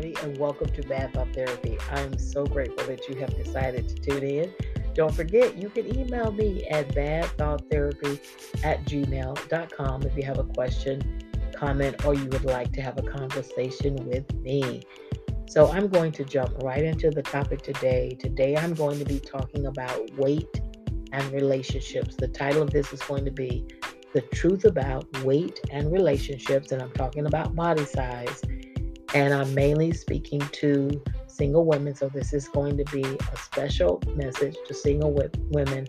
everybody, and welcome to Bad Thought Therapy. I am so grateful that you have decided to tune in. Don't forget, you can email me at badthoughttherapy at gmail.com if you have a question, comment, or you would like to have a conversation with me. So I'm going to jump right into the topic today. Today I'm going to be talking about weight and relationships. The title of this is going to be The Truth About Weight and Relationships, and I'm talking about body size and I'm mainly speaking to single women. So, this is going to be a special message to single women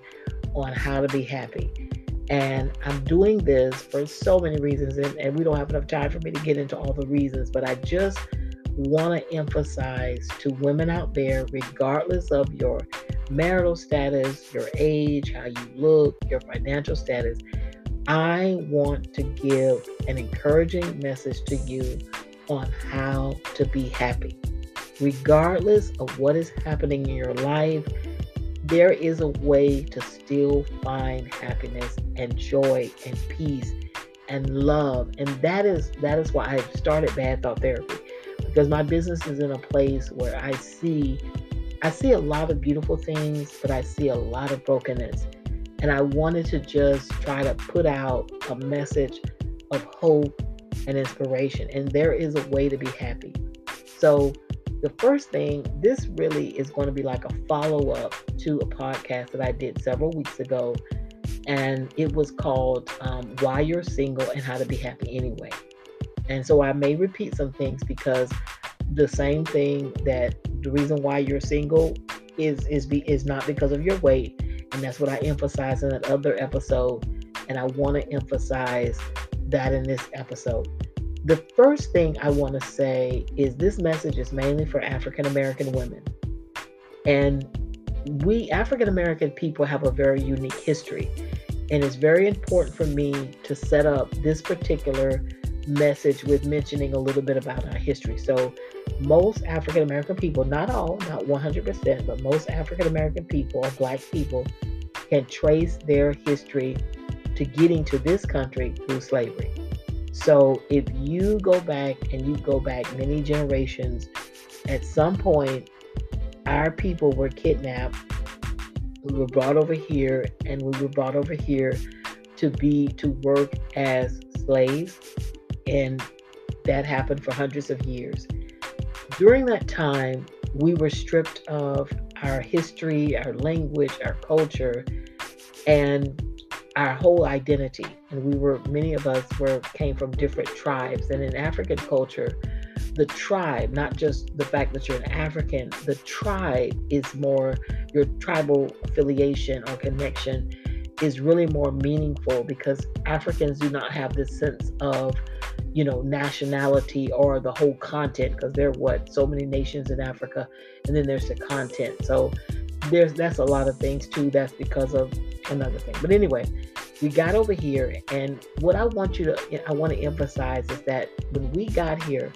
on how to be happy. And I'm doing this for so many reasons, and, and we don't have enough time for me to get into all the reasons, but I just want to emphasize to women out there, regardless of your marital status, your age, how you look, your financial status, I want to give an encouraging message to you on how to be happy. Regardless of what is happening in your life, there is a way to still find happiness and joy and peace and love. And that is that is why I started Bad Thought Therapy. Because my business is in a place where I see I see a lot of beautiful things, but I see a lot of brokenness. And I wanted to just try to put out a message of hope and inspiration. And there is a way to be happy. So, the first thing, this really is going to be like a follow up to a podcast that I did several weeks ago. And it was called um, Why You're Single and How to Be Happy Anyway. And so I may repeat some things because the same thing that the reason why you're single is is be is not because of your weight and that's what I emphasized in that other episode and I want to emphasize that in this episode. The first thing I want to say is this message is mainly for African American women. And we African American people have a very unique history. And it's very important for me to set up this particular message with mentioning a little bit about our history. So, most African American people, not all, not 100%, but most African American people or Black people can trace their history to getting to this country through slavery. So if you go back and you go back many generations, at some point, our people were kidnapped. We were brought over here, and we were brought over here to be to work as slaves, and that happened for hundreds of years. During that time, we were stripped of our history, our language, our culture, and our whole identity and we were many of us were came from different tribes and in african culture the tribe not just the fact that you're an african the tribe is more your tribal affiliation or connection is really more meaningful because africans do not have this sense of you know nationality or the whole content because there are what so many nations in africa and then there's the content. So there's that's a lot of things too that's because of another thing. But anyway we got over here and what i want you to i want to emphasize is that when we got here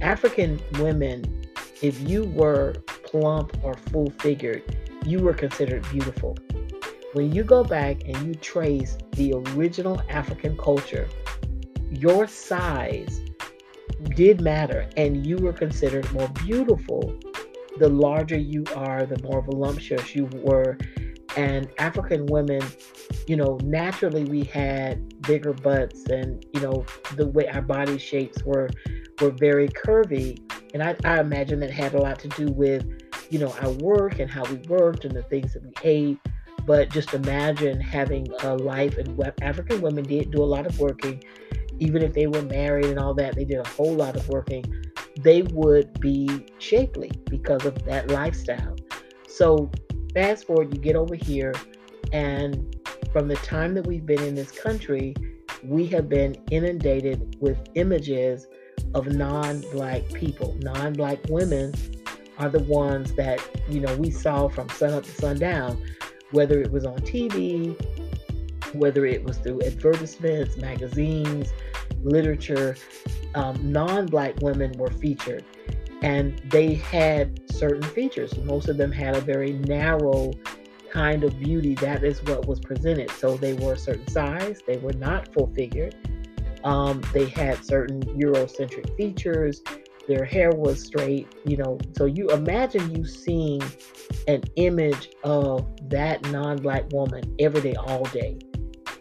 african women if you were plump or full figured you were considered beautiful. When you go back and you trace the original african culture your size did matter and you were considered more beautiful the larger you are the more voluptuous you were and African women, you know, naturally we had bigger butts and, you know, the way our body shapes were were very curvy. And I, I imagine that had a lot to do with, you know, our work and how we worked and the things that we ate. But just imagine having a life, and African women did do a lot of working, even if they were married and all that, they did a whole lot of working. They would be shapely because of that lifestyle. So fast forward, you get over here, and from the time that we've been in this country, we have been inundated with images of non black people. Non black women are the ones that, you know, we saw from sun up to sundown, whether it was on TV, whether it was through advertisements, magazines, literature. Um, non black women were featured and they had certain features. Most of them had a very narrow kind of beauty. That is what was presented. So they were a certain size, they were not full figured. Um, they had certain Eurocentric features, their hair was straight, you know. So you imagine you seeing an image of that non black woman every day, all day.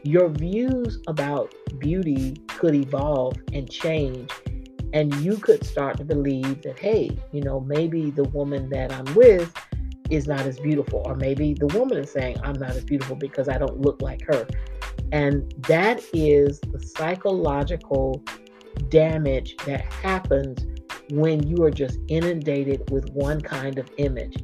Your views about beauty could evolve and change. And you could start to believe that, hey, you know, maybe the woman that I'm with is not as beautiful. Or maybe the woman is saying, I'm not as beautiful because I don't look like her. And that is the psychological damage that happens when you are just inundated with one kind of image.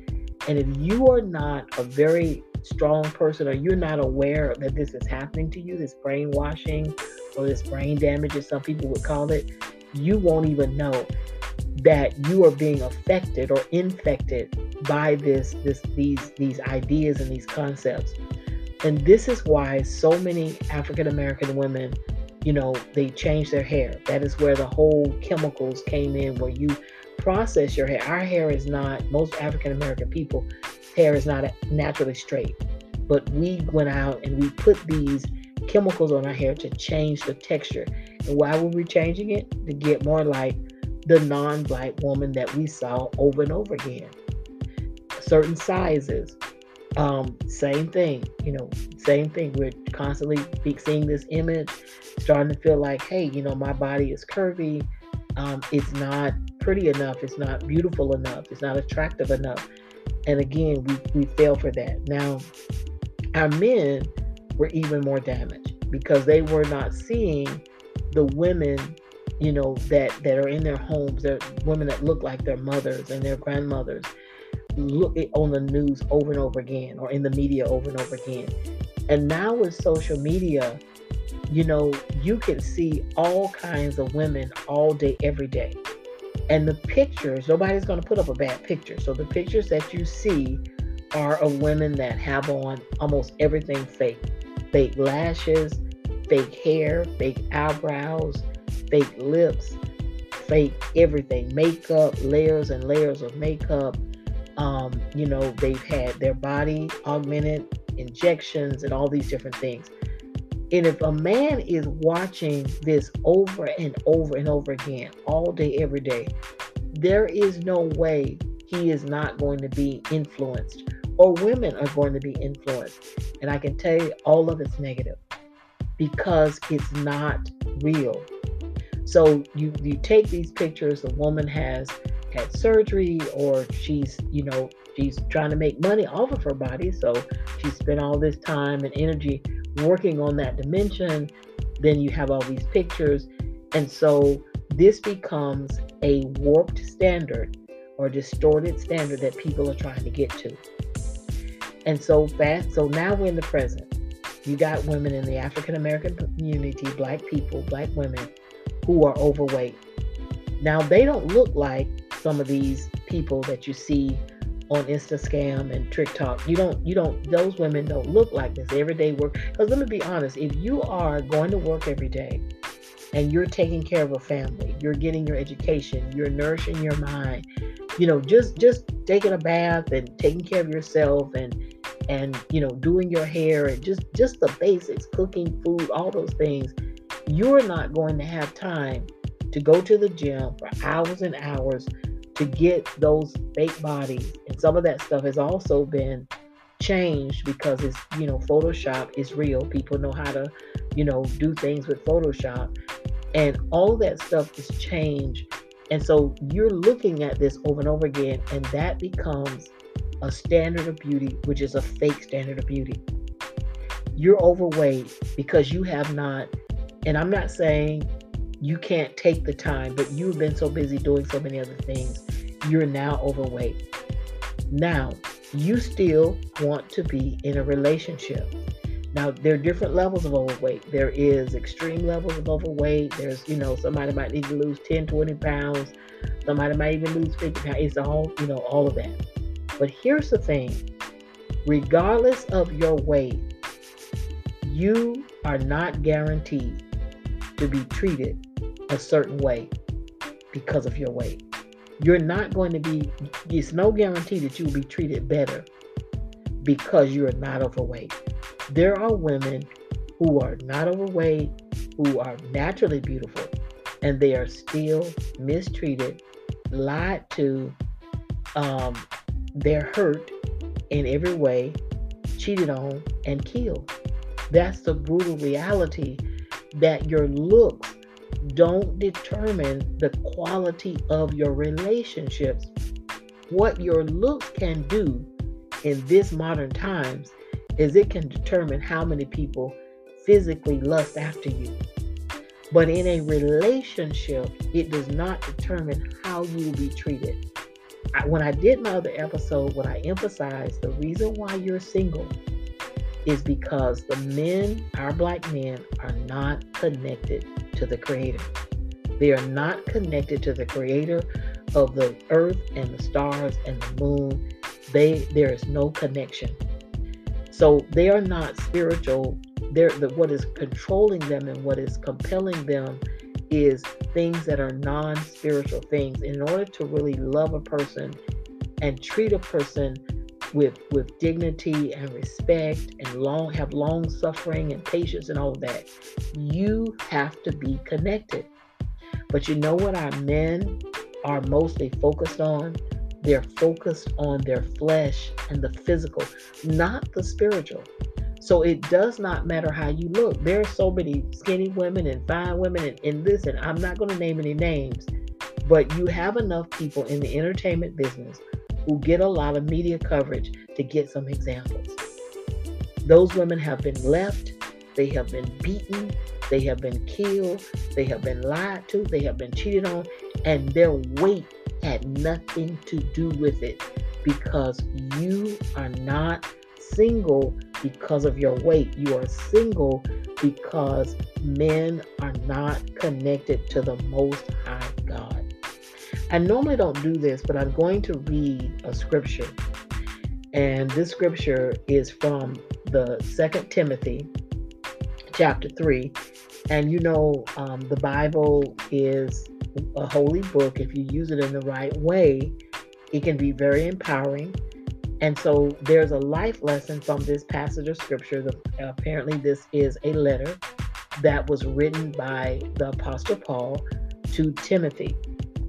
And if you are not a very strong person or you're not aware that this is happening to you, this brainwashing or this brain damage, as some people would call it, you won't even know that you are being affected or infected by this this these these ideas and these concepts. And this is why so many African American women you know, they change their hair. That is where the whole chemicals came in, where you process your hair. Our hair is not, most African American people, hair is not naturally straight. But we went out and we put these chemicals on our hair to change the texture. And why were we changing it? To get more like the non black woman that we saw over and over again. Certain sizes, um, same thing, you know, same thing. We're constantly seeing this image, starting to feel like, hey, you know, my body is curvy. Um, it's not pretty enough. It's not beautiful enough. It's not attractive enough. And again, we, we fail for that. Now, our men were even more damaged because they were not seeing the women you know that that are in their homes they're women that look like their mothers and their grandmothers look on the news over and over again or in the media over and over again. And now with social media, you know, you can see all kinds of women all day, every day. And the pictures, nobody's going to put up a bad picture. So the pictures that you see are of women that have on almost everything fake fake lashes, fake hair, fake eyebrows, fake lips, fake everything, makeup, layers and layers of makeup, um, you know, they've had their body augmented, injections, and all these different things. And if a man is watching this over and over and over again, all day, every day, there is no way he is not going to be influenced, or women are going to be influenced. And I can tell you, all of it's negative because it's not real. So you you take these pictures, the woman has had surgery or she's, you know, she's trying to make money off of her body. So she spent all this time and energy working on that dimension. Then you have all these pictures. And so this becomes a warped standard or distorted standard that people are trying to get to. And so fast, so now we're in the present. You got women in the African American community, black people, black women who are overweight. Now they don't look like some of these people that you see on Instagram and TikTok. You don't, you don't, those women don't look like this everyday work. Because let me be honest, if you are going to work every day and you're taking care of a family, you're getting your education, you're nourishing your mind, you know, just just taking a bath and taking care of yourself and and you know doing your hair and just just the basics, cooking food, all those things, you're not going to have time to go to the gym for hours and hours to get those fake bodies. And some of that stuff has also been changed because it's, you know, Photoshop is real. People know how to, you know, do things with Photoshop. And all that stuff is changed. And so you're looking at this over and over again, and that becomes a standard of beauty, which is a fake standard of beauty. You're overweight because you have not, and I'm not saying you can't take the time, but you've been so busy doing so many other things, you're now overweight. Now, you still want to be in a relationship. Now, there are different levels of overweight. There is extreme levels of overweight. There's, you know, somebody might need to lose 10, 20 pounds. Somebody might even lose 50 pounds. It's all, you know, all of that. But here's the thing regardless of your weight, you are not guaranteed to be treated a certain way because of your weight. You're not going to be, it's no guarantee that you will be treated better because you are not overweight. There are women who are not overweight, who are naturally beautiful, and they are still mistreated lied to, um, they're hurt in every way, cheated on, and killed. That's the brutal reality that your looks don't determine the quality of your relationships. What your looks can do in this modern times is it can determine how many people physically lust after you. But in a relationship, it does not determine how you will be treated. I, when I did my other episode, what I emphasized the reason why you're single is because the men, our black men, are not connected to the Creator. They are not connected to the Creator of the earth and the stars and the moon. They there is no connection. So they are not spiritual. They're the, what is controlling them and what is compelling them is things that are non-spiritual things. In order to really love a person and treat a person with with dignity and respect and long have long suffering and patience and all that you have to be connected. But you know what our men are mostly focused on? They're focused on their flesh and the physical not the spiritual. So it does not matter how you look. There are so many skinny women and fine women and, and listen i'm not going to name any names but you have enough people in the entertainment business who get a lot of media coverage to get some examples. Those women have been left, they have been beaten, they have been killed, they have been lied to, they have been cheated on, and their weight had nothing to do with it because you are not single because of your weight. You are single because men are not connected to the Most High God. I normally don't do this, but I'm going to read a scripture. And this scripture is from the Second Timothy chapter 3. And you know, um, the Bible is a holy book. If you use it in the right way, it can be very empowering. And so there's a life lesson from this passage of scripture. The, apparently, this is a letter that was written by the Apostle Paul to Timothy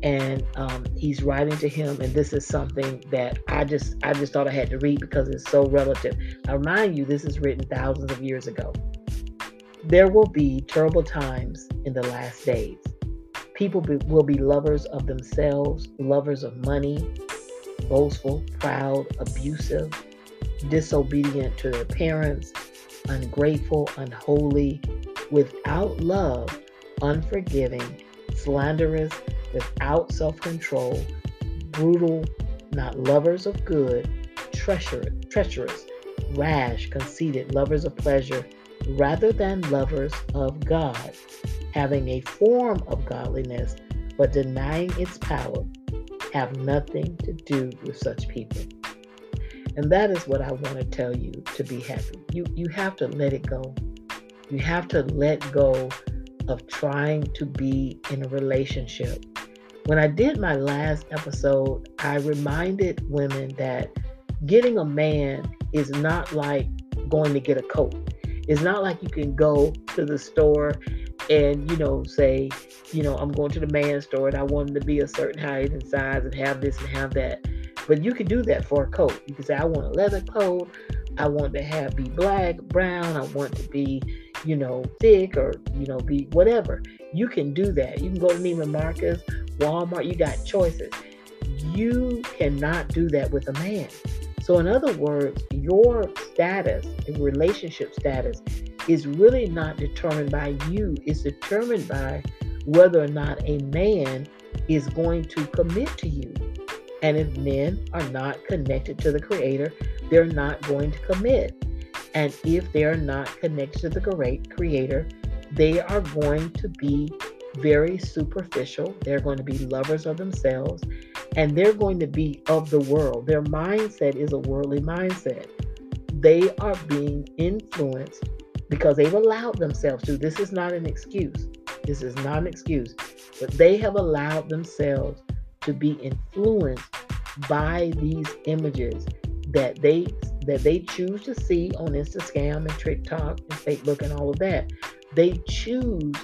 and um, he's writing to him and this is something that i just i just thought i had to read because it's so relative. I remind you this is written thousands of years ago. There will be terrible times in the last days. People be, will be lovers of themselves lovers of money boastful proud abusive disobedient to their parents ungrateful unholy without love unforgiving slanderous without self control, brutal, not lovers of good, treacherous, treacherous, rash, conceited, lovers of pleasure, rather than lovers of God, having a form of godliness, but denying its power, have nothing to do with such people. And that is what I want to tell you to be happy. You you have to let it go. You have to let go of trying to be in a relationship when I did my last episode, I reminded women that getting a man is not like going to get a coat. It's not like you can go to the store and, you know, say, you know, I'm going to the man store and I want him to be a certain height and size and have this and have that. But you can do that for a coat. You can say, I want a leather coat. I want to have be black, brown. I want to be, you know, thick or, you know, be whatever. You can do that. You can go to Neiman Marcus Walmart, you got choices. You cannot do that with a man. So, in other words, your status, relationship status, is really not determined by you, it's determined by whether or not a man is going to commit to you. And if men are not connected to the Creator, they're not going to commit. And if they're not connected to the great Creator, they are going to be very superficial. They're going to be lovers of themselves and they're going to be of the world. Their mindset is a worldly mindset. They are being influenced because they've allowed themselves to. This is not an excuse. This is not an excuse. But they have allowed themselves to be influenced by these images that they that they choose to see on Instagram and TikTok and Facebook and all of that. They choose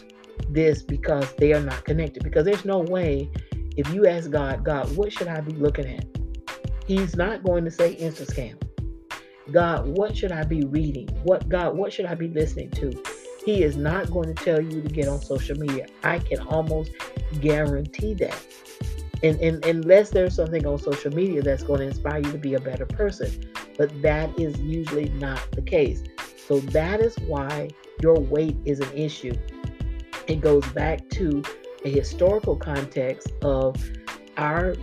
this because they are not connected. Because there's no way if you ask God, God, what should I be looking at? He's not going to say Instascam. God, what should I be reading? What God, what should I be listening to? He is not going to tell you to get on social media. I can almost guarantee that. And, and unless there's something on social media that's going to inspire you to be a better person. But that is usually not the case. So that is why your weight is an issue. It goes back to a historical context of our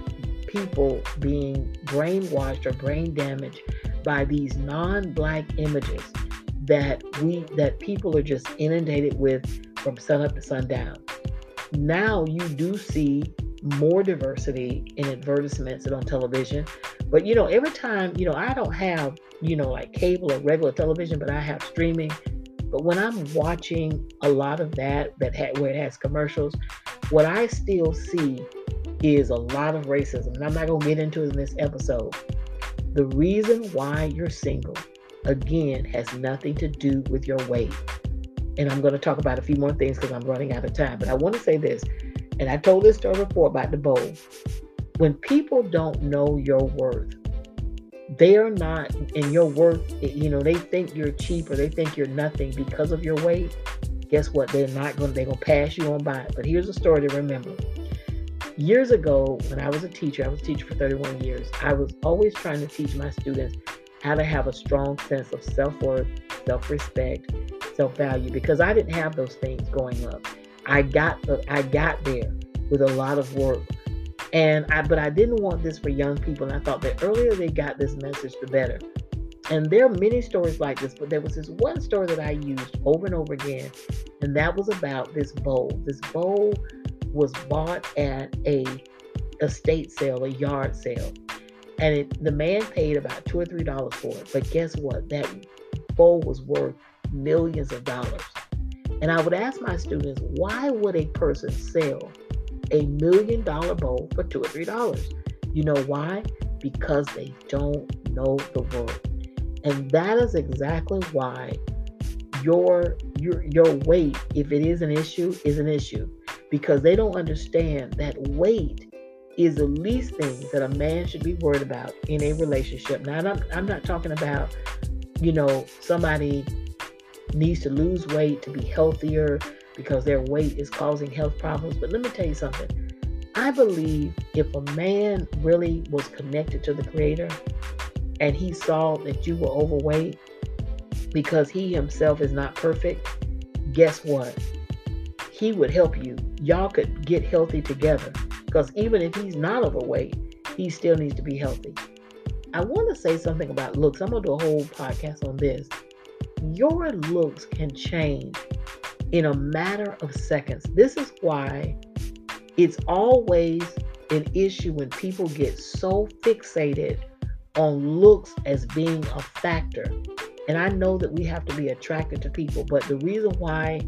people being brainwashed or brain damaged by these non-black images that we that people are just inundated with from sunup to sundown. Now you do see more diversity in advertisements and on television. But you know, every time, you know, I don't have, you know, like cable or regular television, but I have streaming. But when I'm watching a lot of that that ha- where it has commercials, what I still see is a lot of racism. And I'm not gonna get into it in this episode. The reason why you're single, again, has nothing to do with your weight. And I'm going to talk about a few more things because I'm running out of time. But I want to say this, and I told this story before about the bowl. When people don't know your worth, they are not in your worth, you know, they think you're cheap or they think you're nothing because of your weight. Guess what? They're not going to, they're going to pass you on by. But here's a story to remember years ago, when I was a teacher, I was a teacher for 31 years, I was always trying to teach my students how to have a strong sense of self worth, self respect, self value, because I didn't have those things growing up. I got I got there with a lot of work. And I, but I didn't want this for young people. And I thought the earlier they got this message, the better. And there are many stories like this, but there was this one story that I used over and over again, and that was about this bowl. This bowl was bought at a estate sale, a yard sale. And it, the man paid about two or three dollars for it. But guess what? That bowl was worth millions of dollars. And I would ask my students, why would a person sell a million dollar bowl for two or three dollars? You know why? Because they don't know the word. And that is exactly why your your your weight, if it is an issue, is an issue because they don't understand that weight is the least thing that a man should be worried about in a relationship. Now, I'm, I'm not talking about, you know, somebody needs to lose weight to be healthier because their weight is causing health problems. But let me tell you something. I believe if a man really was connected to the Creator and he saw that you were overweight because he himself is not perfect, guess what? He would help you y'all could get healthy together. Because even if he's not overweight, he still needs to be healthy. I want to say something about looks. I'm going to do a whole podcast on this. Your looks can change in a matter of seconds. This is why it's always an issue when people get so fixated on looks as being a factor. And I know that we have to be attracted to people, but the reason why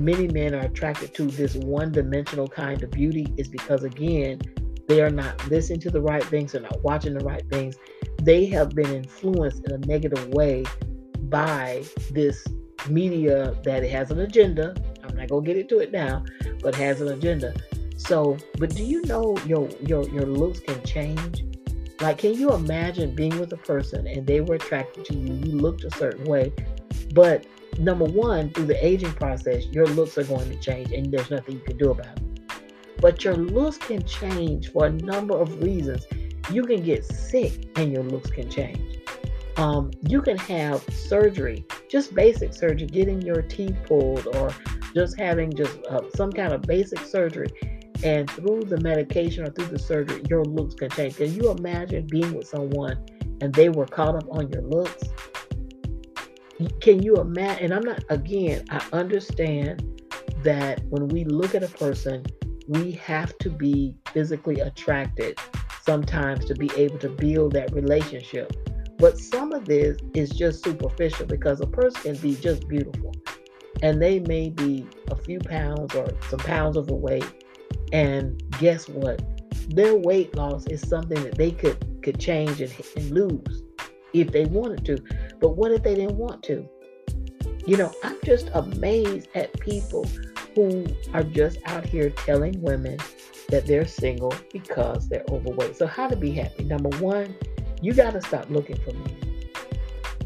many men are attracted to this one dimensional kind of beauty is because, again, they are not listening to the right things, they're not watching the right things. They have been influenced in a negative way by this media that it has an agenda. I'm not gonna get into it now, but has an agenda. So, but do you know your your your looks can change? Like, can you imagine being with a person and they were attracted to you? You looked a certain way, but number one, through the aging process, your looks are going to change and there's nothing you can do about it. But your looks can change for a number of reasons. You can get sick and your looks can change. Um, you can have surgery, just basic surgery, getting your teeth pulled, or just having just uh, some kind of basic surgery. And through the medication or through the surgery, your looks can change. Can you imagine being with someone and they were caught up on your looks? can you imagine? And I'm not, again, I understand that when we look at a person, we have to be physically attracted sometimes to be able to build that relationship. But some of this is just superficial because a person can be just beautiful and they may be a few pounds or some pounds overweight. And guess what? Their weight loss is something that they could could change and, and lose if they wanted to. But what if they didn't want to? You know, I'm just amazed at people who are just out here telling women that they're single because they're overweight. So, how to be happy? Number one, you got to stop looking for me.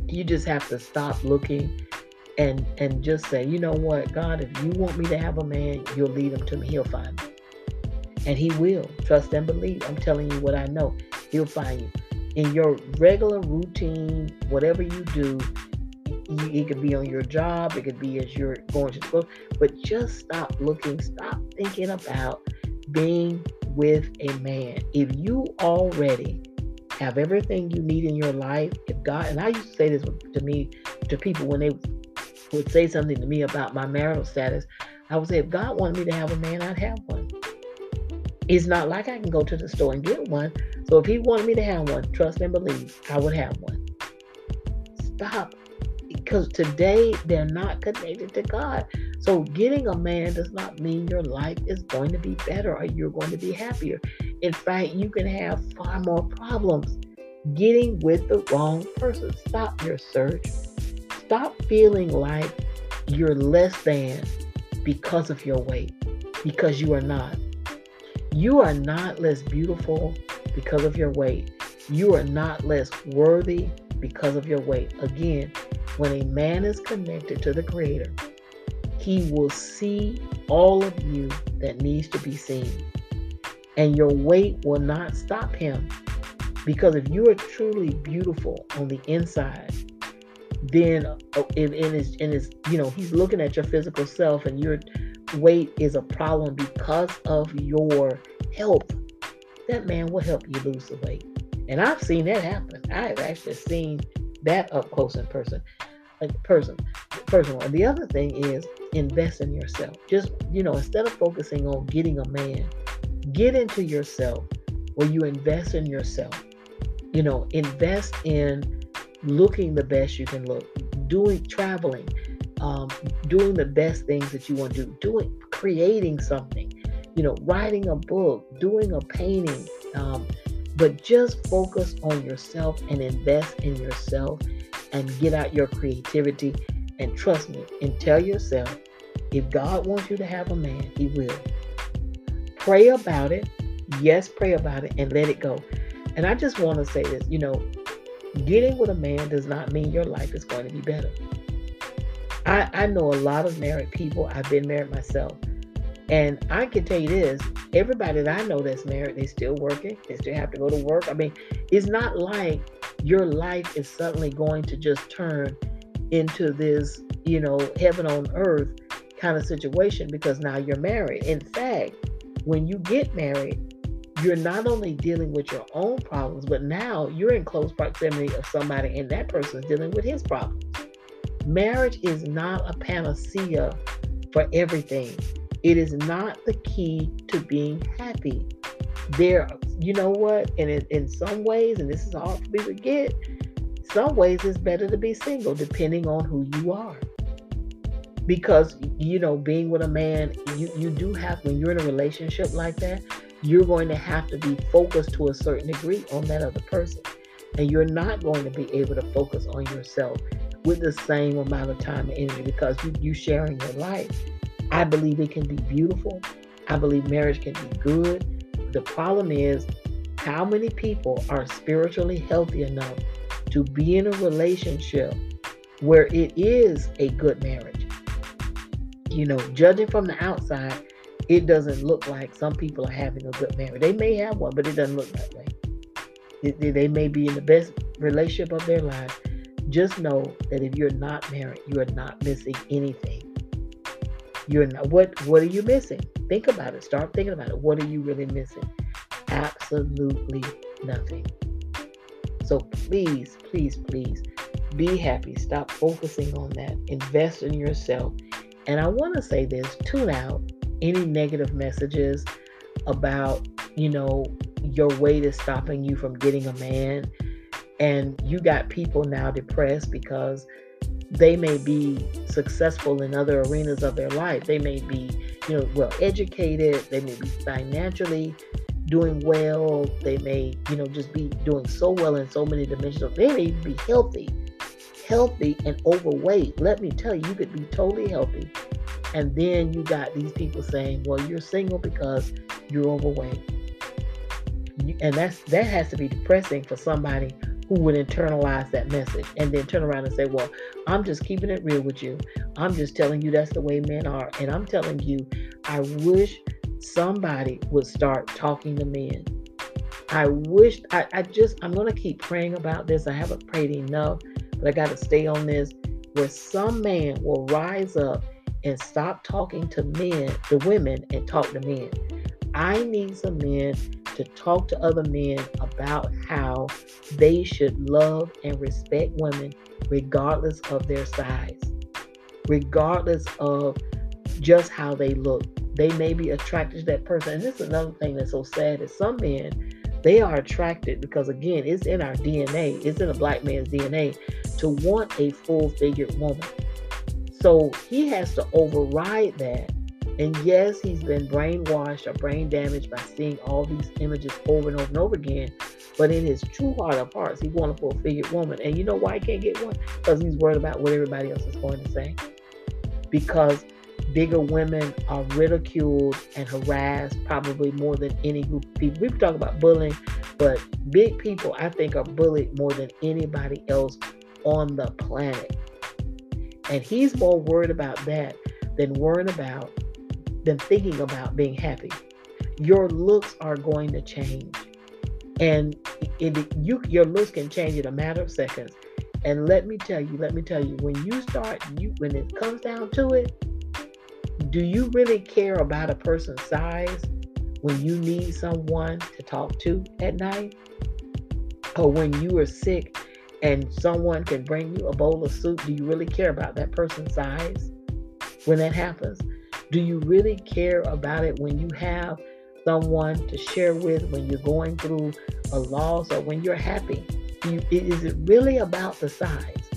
You just have to stop looking and and just say, you know what, God, if you want me to have a man, you'll lead him to me. He'll find me. And he will. Trust and believe. I'm telling you what I know. He'll find you. In your regular routine, whatever you do, you, it could be on your job, it could be as you're going to school, but just stop looking, stop thinking about being with a man. If you already have everything you need in your life, if God, and I used to say this to me, to people when they would say something to me about my marital status, I would say, if God wanted me to have a man, I'd have one. It's not like I can go to the store and get one. So if He wanted me to have one, trust and believe, I would have one. Stop. Because today they're not connected to God. So getting a man does not mean your life is going to be better or you're going to be happier. In fact, you can have far more problems getting with the wrong person. Stop your search Stop feeling like you're less than because of your weight, because you are not. You are not less beautiful because of your weight. You are not less worthy because of your weight. Again, when a man is connected to the Creator, he will see all of you that needs to be seen. And your weight will not stop him. Because if you are truly beautiful on the inside, then in, in his in his you know he's looking at your physical self and your weight is a problem because of your health that man will help you lose the weight and i've seen that happen i've actually seen that up close in person like person personal and the other thing is invest in yourself just you know instead of focusing on getting a man get into yourself where you invest in yourself you know invest in looking the best you can look, doing traveling, um, doing the best things that you want to do, doing creating something, you know, writing a book, doing a painting. Um, but just focus on yourself and invest in yourself and get out your creativity. And trust me, and tell yourself if God wants you to have a man, He will. Pray about it. Yes, pray about it and let it go. And I just want to say this you know, Getting with a man does not mean your life is going to be better. I, I know a lot of married people. I've been married myself. And I can tell you this everybody that I know that's married, they still working, they still have to go to work. I mean, it's not like your life is suddenly going to just turn into this, you know, heaven on earth kind of situation because now you're married. In fact, when you get married, you're not only dealing with your own problems, but now you're in close proximity of somebody and that person's dealing with his problems. Marriage is not a panacea for everything. It is not the key to being happy. There, you know what? And in, in some ways, and this is hard for people to get, some ways it's better to be single depending on who you are. Because, you know, being with a man, you, you do have, when you're in a relationship like that, you're going to have to be focused to a certain degree on that other person. And you're not going to be able to focus on yourself with the same amount of time and energy because you, you sharing your life. I believe it can be beautiful. I believe marriage can be good. The problem is how many people are spiritually healthy enough to be in a relationship where it is a good marriage. You know, judging from the outside, it doesn't look like some people are having a good marriage. They may have one, but it doesn't look that way. They, may be in the best relationship of their life. Just know that if you're not married, you are not missing anything. You're not what what are you missing? Think about it. Start thinking about it. What are you really missing? Absolutely nothing. So please, please, please be happy. Stop focusing on that. Invest in yourself. And I want to say this tune out any negative messages about, you know, your weight is stopping you from getting a man. And you got people now depressed because they may be successful in other arenas of their life. They may be, you know, well educated. They may be financially doing well. They may, you know, just be doing so well in so many dimensions. They may be healthy, healthy and overweight. Let me tell you, you could be totally healthy And then you got these people saying, well, you're single because you're overweight. And that's that has to be depressing for somebody who would internalize that message and then turn around and say, Well, I'm just keeping it real with you. I'm just telling you that's the way men are. And I'm telling you, I wish somebody would start talking to men. I wish, I, I just, I'm going to keep praying about this. I haven't prayed enough, but I got to stay on this where some man will rise up and stop talking to men, the women, and talk to men. I need some men to talk to other men about how they should love and respect women regardless of their size, regardless of just how they look. They may be attracted to that person. And this is another thing that's so sad is some men, they are attracted because again, it's in our DNA, it's in a black man's DNA to want a full figured woman. So he has to override that. And yes, he's been brainwashed or brain damaged by seeing all these images over and over and over again. But in his true heart of hearts, he wants a full figured woman. And you know why he can't get one? Because he's worried about what everybody else is going to say. Because bigger women are ridiculed and harassed probably more than any group of people. We talk about bullying, but big people, I think, are bullied more than anybody else on the planet. And he's more worried about that than worrying about, than thinking about being happy. Your looks are going to change. And it, you, your looks can change in a matter of seconds. And let me tell you, let me tell you, when you start, you when it comes down to it, do you really care about a person's size when you need someone to talk to at night? Or when you are sick and someone can bring you a bowl of soup, do you really care about that person's size when that happens? Do you really care about it when you have someone to share with, when you're going through a loss, or when you're happy? You, is it really about the size?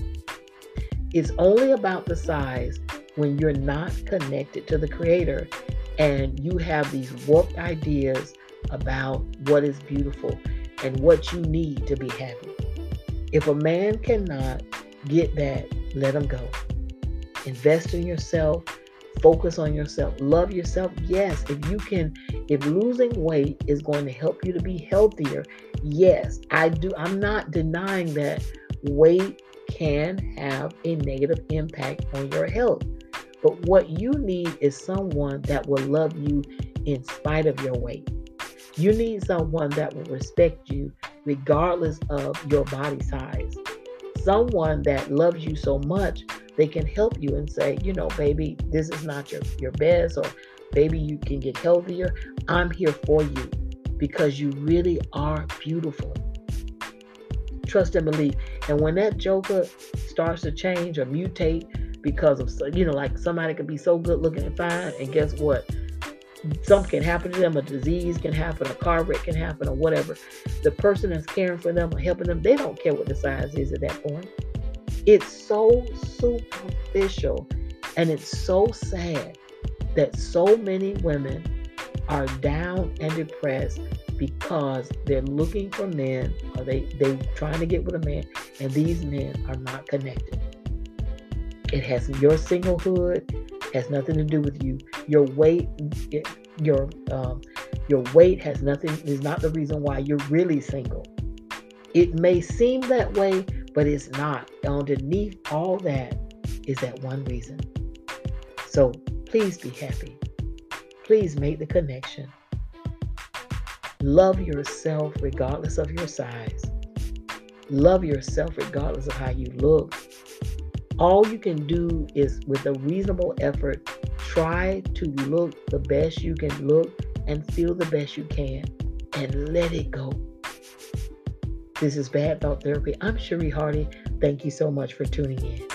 It's only about the size when you're not connected to the Creator and you have these warped ideas about what is beautiful and what you need to be happy. If a man cannot get that, let him go. Invest in yourself, focus on yourself, love yourself. Yes, if you can, if losing weight is going to help you to be healthier, yes, I do. I'm not denying that weight can have a negative impact on your health. But what you need is someone that will love you in spite of your weight. You need someone that will respect you regardless of your body size. Someone that loves you so much they can help you and say, you know, baby, this is not your, your best, or baby, you can get healthier. I'm here for you because you really are beautiful. Trust and believe. And when that joker starts to change or mutate because of, you know, like somebody could be so good looking and fine, and guess what? something can happen to them, a disease can happen, a car wreck can happen, or whatever. The person that's caring for them or helping them, they don't care what the size is at that point. It's so superficial and it's so sad that so many women are down and depressed because they're looking for men or they they trying to get with a man and these men are not connected. It has your singlehood has nothing to do with you. Your weight, your um, your weight has nothing is not the reason why you're really single. It may seem that way, but it's not. Underneath all that is that one reason. So please be happy. Please make the connection. Love yourself regardless of your size. Love yourself regardless of how you look all you can do is with a reasonable effort try to look the best you can look and feel the best you can and let it go this is bad thought therapy. I'm cherie hardy. Thank you so much for tuning in